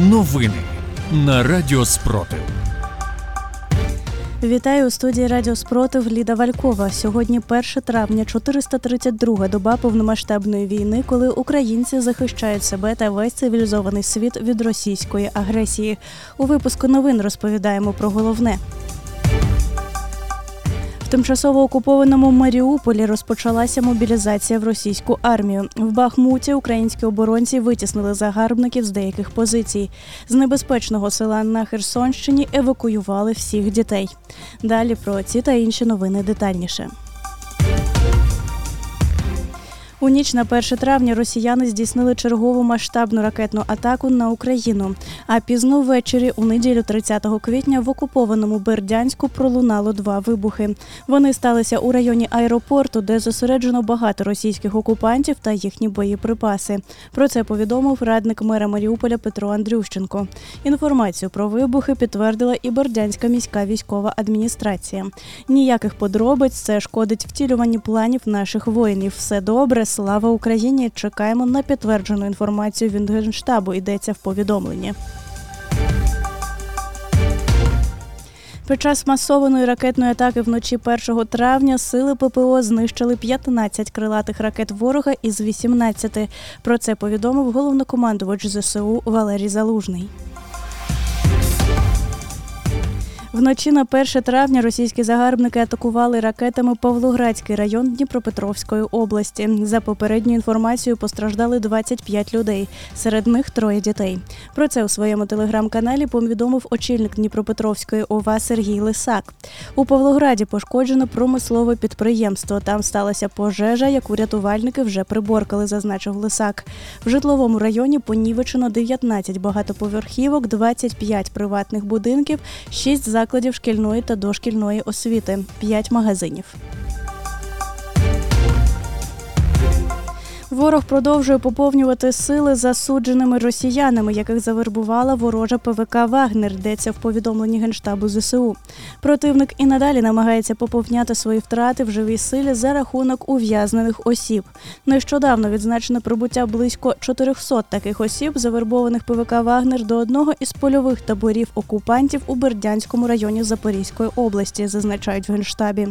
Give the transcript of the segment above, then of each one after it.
Новини на Радіо Спротив. Вітаю у студії Радіо Спротив Ліда Валькова. Сьогодні 1 травня, 432 доба повномасштабної війни, коли українці захищають себе та весь цивілізований світ від російської агресії. У випуску новин розповідаємо про головне. Тимчасово окупованому Маріуполі розпочалася мобілізація в російську армію. В Бахмуті українські оборонці витіснили загарбників з деяких позицій. З небезпечного села на Херсонщині евакуювали всіх дітей. Далі про ці та інші новини детальніше. У ніч на 1 травня росіяни здійснили чергову масштабну ракетну атаку на Україну. А пізно ввечері, у неділю 30 квітня, в окупованому Бердянську пролунало два вибухи. Вони сталися у районі аеропорту, де зосереджено багато російських окупантів та їхні боєприпаси. Про це повідомив радник мера Маріуполя Петро Андрющенко. Інформацію про вибухи підтвердила і Бердянська міська військова адміністрація. Ніяких подробиць це шкодить втілюванні планів наших воїнів. Все добре. Слава Україні! Чекаємо на підтверджену інформацію від Генштабу. Йдеться в повідомленні. Під час масованої ракетної атаки вночі 1 травня сили ППО знищили 15 крилатих ракет ворога із 18. Про це повідомив головнокомандувач ЗСУ Валерій Залужний. Вночі на 1 травня російські загарбники атакували ракетами Павлоградський район Дніпропетровської області. За попередньою інформацією постраждали 25 людей, серед них троє дітей. Про це у своєму телеграм-каналі повідомив очільник Дніпропетровської ОВА Сергій Лисак. У Павлограді пошкоджено промислове підприємство. Там сталася пожежа, яку рятувальники вже приборкали, зазначив Лисак. В житловому районі понівечено 19 багатоповерхівок, 25 приватних будинків, 6 закладів закладів шкільної та дошкільної освіти, 5 магазинів. Ворог продовжує поповнювати сили засудженими росіянами, яких завербувала ворожа ПВК Вагнер. Йдеться в повідомленні генштабу ЗСУ. Противник і надалі намагається поповняти свої втрати в живій силі за рахунок ув'язнених осіб. Нещодавно відзначено прибуття близько 400 таких осіб, завербованих ПВК Вагнер до одного із польових таборів окупантів у Бердянському районі Запорізької області, зазначають в генштабі.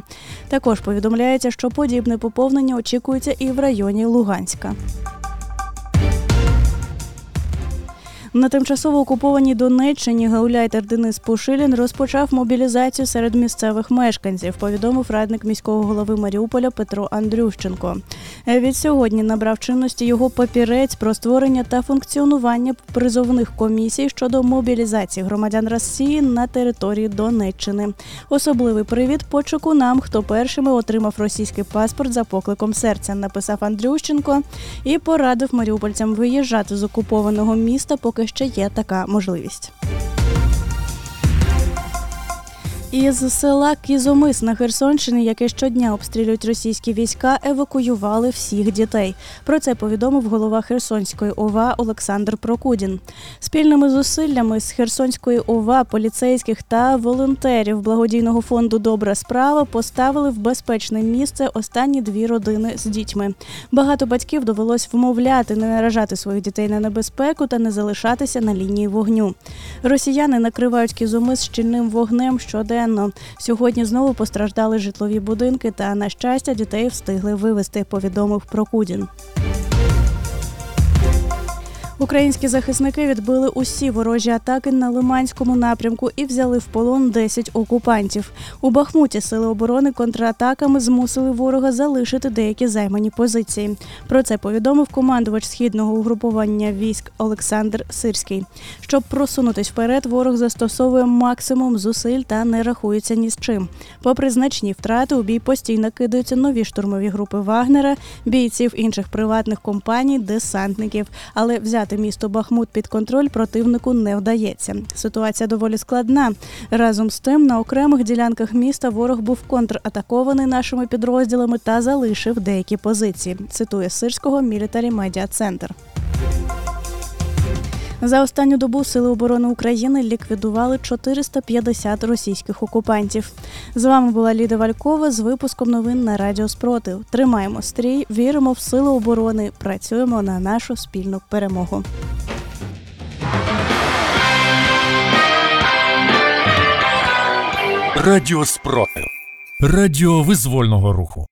Також повідомляється, що подібне поповнення очікується і в районі Луганськ. Луганська. На тимчасово окупованій Донеччині гауляйтер Денис Пушилін розпочав мобілізацію серед місцевих мешканців. Повідомив радник міського голови Маріуполя Петро Андрющенко. Від сьогодні набрав чинності його папірець про створення та функціонування призовних комісій щодо мобілізації громадян Росії на території Донеччини. Особливий привіт почеку нам, хто першими отримав російський паспорт за покликом серця. Написав Андрющенко і порадив маріупольцям виїжджати з окупованого міста, поки поки ще є така можливість. Із села Кізомис на Херсонщині, яке щодня обстрілюють російські війська, евакуювали всіх дітей. Про це повідомив голова Херсонської ОВА Олександр Прокудін. Спільними зусиллями з Херсонської ОВА, поліцейських та волонтерів благодійного фонду Добра справа поставили в безпечне місце останні дві родини з дітьми. Багато батьків довелось вмовляти, не наражати своїх дітей на небезпеку та не залишатися на лінії вогню. Росіяни накривають Кізомис щільним вогнем щодо щоденно. Сьогодні знову постраждали житлові будинки, та на щастя дітей встигли вивезти. Повідомив Прокудін. Українські захисники відбили усі ворожі атаки на Лиманському напрямку і взяли в полон 10 окупантів. У Бахмуті сили оборони контратаками змусили ворога залишити деякі займані позиції. Про це повідомив командувач східного угрупування військ Олександр Сирський. Щоб просунутись вперед, ворог застосовує максимум зусиль та не рахується ні з чим. Попри значні втрати, у бій постійно кидаються нові штурмові групи Вагнера, бійців інших приватних компаній, десантників. Але взяти взяти місто Бахмут під контроль противнику не вдається. Ситуація доволі складна. Разом з тим, на окремих ділянках міста ворог був контратакований нашими підрозділами та залишив деякі позиції. Цитує Сирського мілітарі медіа центр. За останню добу Сили оборони України ліквідували 450 російських окупантів. З вами була Ліда Валькова з випуском новин на Радіо Спротив. Тримаємо стрій, віримо в сили оборони. Працюємо на нашу спільну перемогу. Радіо Спротив. Радіо визвольного руху.